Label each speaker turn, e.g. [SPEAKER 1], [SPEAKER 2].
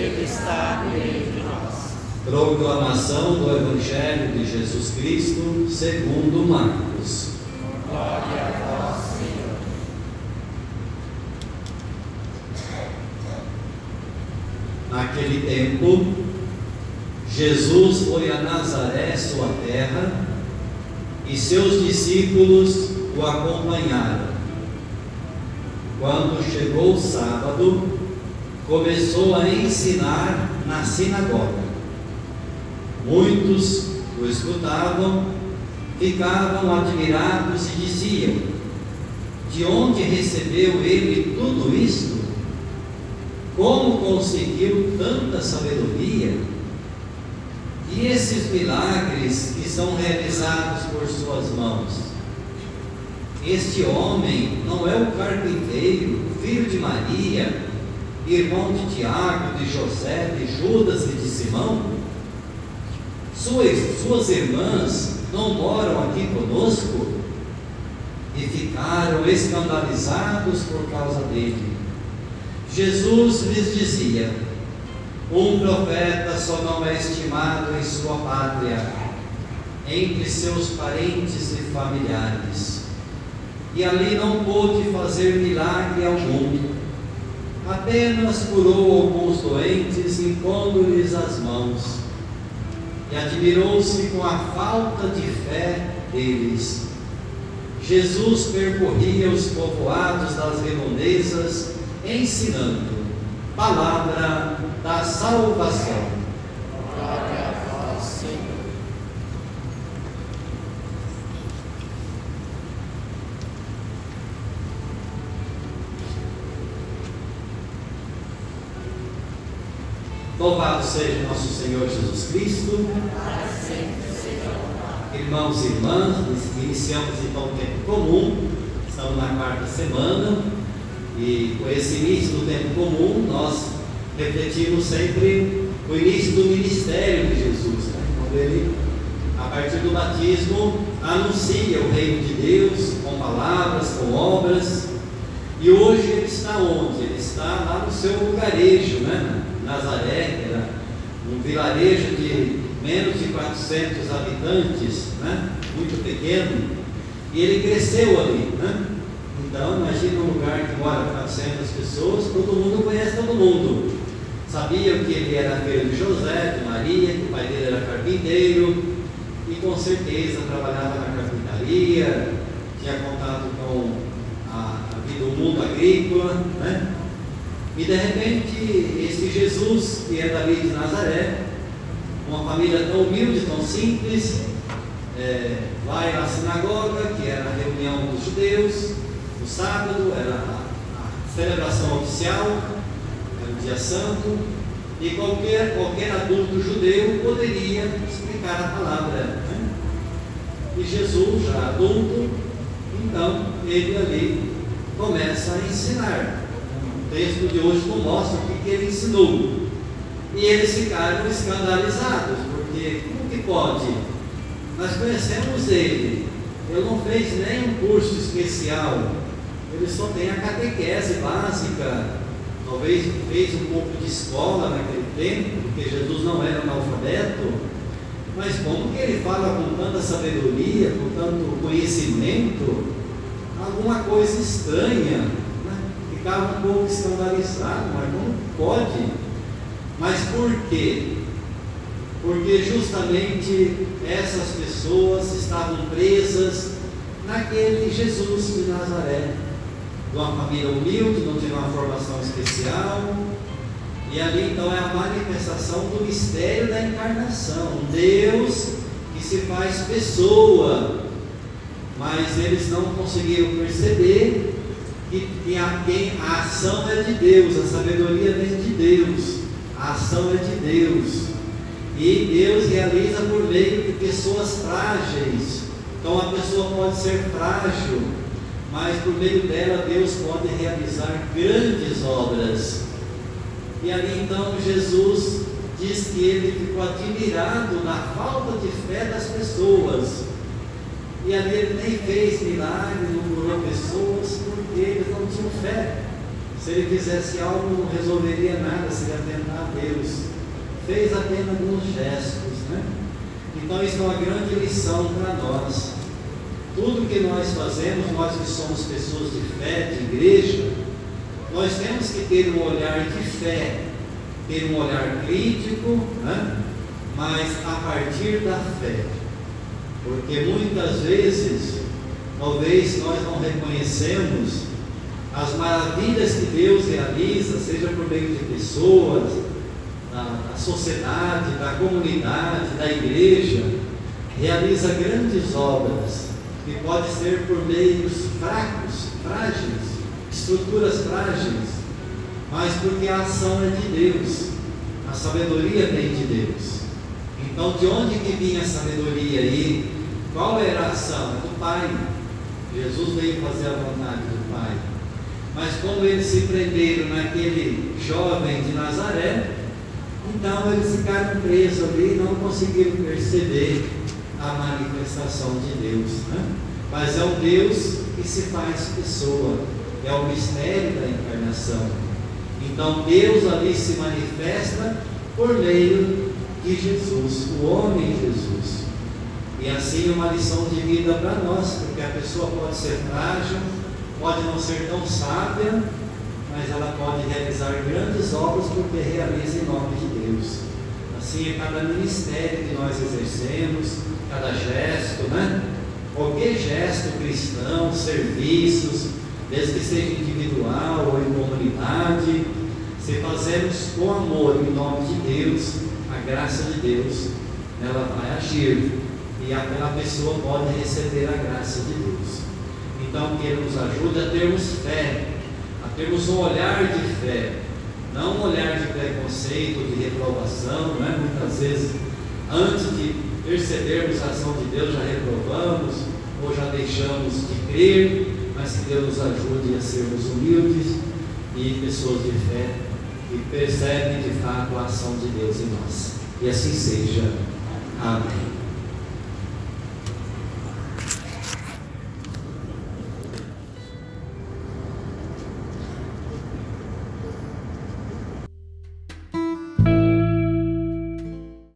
[SPEAKER 1] Ele está no meio de nós.
[SPEAKER 2] Proclamação do Evangelho de Jesus Cristo segundo Marcos.
[SPEAKER 1] Glória a vós, Senhor.
[SPEAKER 2] Naquele tempo, Jesus foi a Nazaré, sua terra, e seus discípulos o acompanharam. Quando chegou o sábado, começou a ensinar na sinagoga. Muitos o escutavam, ficavam admirados e diziam: De onde recebeu ele tudo isto? Como conseguiu tanta sabedoria? E esses milagres que são realizados por suas mãos? Este homem não é o carpinteiro, filho de Maria, irmão de Tiago, de José, de Judas e de Simão? Suas, suas irmãs não moram aqui conosco? E ficaram escandalizados por causa dele. Jesus lhes dizia: Um profeta só não é estimado em sua pátria, entre seus parentes e familiares. E ali não pôde fazer milagre algum. Apenas curou alguns doentes, impondo-lhes as mãos. E admirou-se com a falta de fé deles. Jesus percorria os povoados das redondezas ensinando. Palavra da salvação.
[SPEAKER 1] Glória a vós, Senhor.
[SPEAKER 2] Louvado seja nosso Senhor Jesus Cristo. Irmãos e irmãs, iniciamos então o tempo comum, estamos na quarta semana, e com esse início do tempo comum, nós refletimos sempre o início do ministério de Jesus, né? quando ele, a partir do batismo, anuncia o reino de Deus com palavras, com obras, e hoje ele está onde? Ele está lá no seu lugarejo, né? Nazaré, era um vilarejo de menos de 400 habitantes, né? muito pequeno, e ele cresceu ali. Né? Então, imagina um lugar que mora 400 pessoas, todo mundo conhece todo mundo. Sabiam que ele era filho de José, de Maria, que o pai dele era carpinteiro, e com certeza trabalhava na carpintaria, tinha contato com a, a vida do mundo agrícola, né? E de repente, esse Jesus, que é dali de Nazaré, uma família tão humilde, tão simples, é, vai à sinagoga, que era a reunião dos judeus, no sábado, era a, a celebração oficial, era o dia santo, e qualquer, qualquer adulto judeu poderia explicar a palavra. Né? E Jesus, já adulto, então ele ali começa a ensinar. Texto de hoje não mostra o que, que ele ensinou. E eles ficaram escandalizados, porque como que pode? Nós conhecemos ele, ele não fez nem um curso especial, ele só tem a catequese básica, talvez fez um pouco de escola naquele tempo, porque Jesus não era analfabeto, mas como que ele fala com tanta sabedoria, com tanto conhecimento, alguma coisa estranha? Ficava um pouco escandalizado, mas como pode? Mas por quê? Porque justamente essas pessoas estavam presas naquele Jesus de Nazaré, de uma família humilde, não tinha uma formação especial, e ali então é a manifestação do mistério da encarnação, Deus que se faz pessoa, mas eles não conseguiram perceber que, a, quem, a ação é de Deus, a sabedoria vem de Deus, a ação é de Deus. E Deus realiza por meio de pessoas frágeis. Então a pessoa pode ser frágil, mas por meio dela Deus pode realizar grandes obras. E ali então Jesus diz que ele ficou admirado na falta de fé das pessoas. E ali ele nem fez milagre, não curou pessoas, eles não tinham fé. Se ele fizesse algo, não resolveria nada, seria tentar Deus, fez apenas alguns gestos, né? Então isso é uma grande lição para nós. Tudo que nós fazemos, nós que somos pessoas de fé, de igreja, nós temos que ter um olhar de fé, ter um olhar crítico, né? mas a partir da fé. Porque muitas vezes, talvez nós não reconhecemos as maravilhas que Deus realiza, seja por meio de pessoas, da, da sociedade, da comunidade, da igreja, realiza grandes obras, que pode ser por meios fracos, frágeis, estruturas frágeis, mas porque a ação é de Deus, a sabedoria vem de Deus. Então, de onde que vinha a sabedoria aí? Qual era a ação? É do Pai. Jesus veio fazer a vontade do Pai. Mas como eles se prenderam naquele jovem de Nazaré, então eles ficaram presos ali e não conseguiram perceber a manifestação de Deus. Né? Mas é um Deus que se faz pessoa, é o mistério da encarnação. Então Deus ali se manifesta por meio de Jesus, o homem Jesus. E assim uma lição de vida para nós, porque a pessoa pode ser frágil, pode não ser tão sábia, mas ela pode realizar grandes obras porque realiza em nome de Deus. Assim é cada ministério que nós exercemos, cada gesto, né? Qualquer gesto cristão, serviços, desde que seja individual ou em comunidade, se fazemos com amor em nome de Deus, a graça de Deus, ela vai agir e aquela pessoa pode receber a graça de Deus. Então, que Ele nos ajude a termos fé, a termos um olhar de fé, não um olhar de preconceito, de reprovação, é? Muitas vezes, antes de percebermos a ação de Deus, já reprovamos ou já deixamos de crer, mas que Deus nos ajude a sermos humildes e pessoas de fé que percebem de fato a ação de Deus em nós. E assim seja. Amém.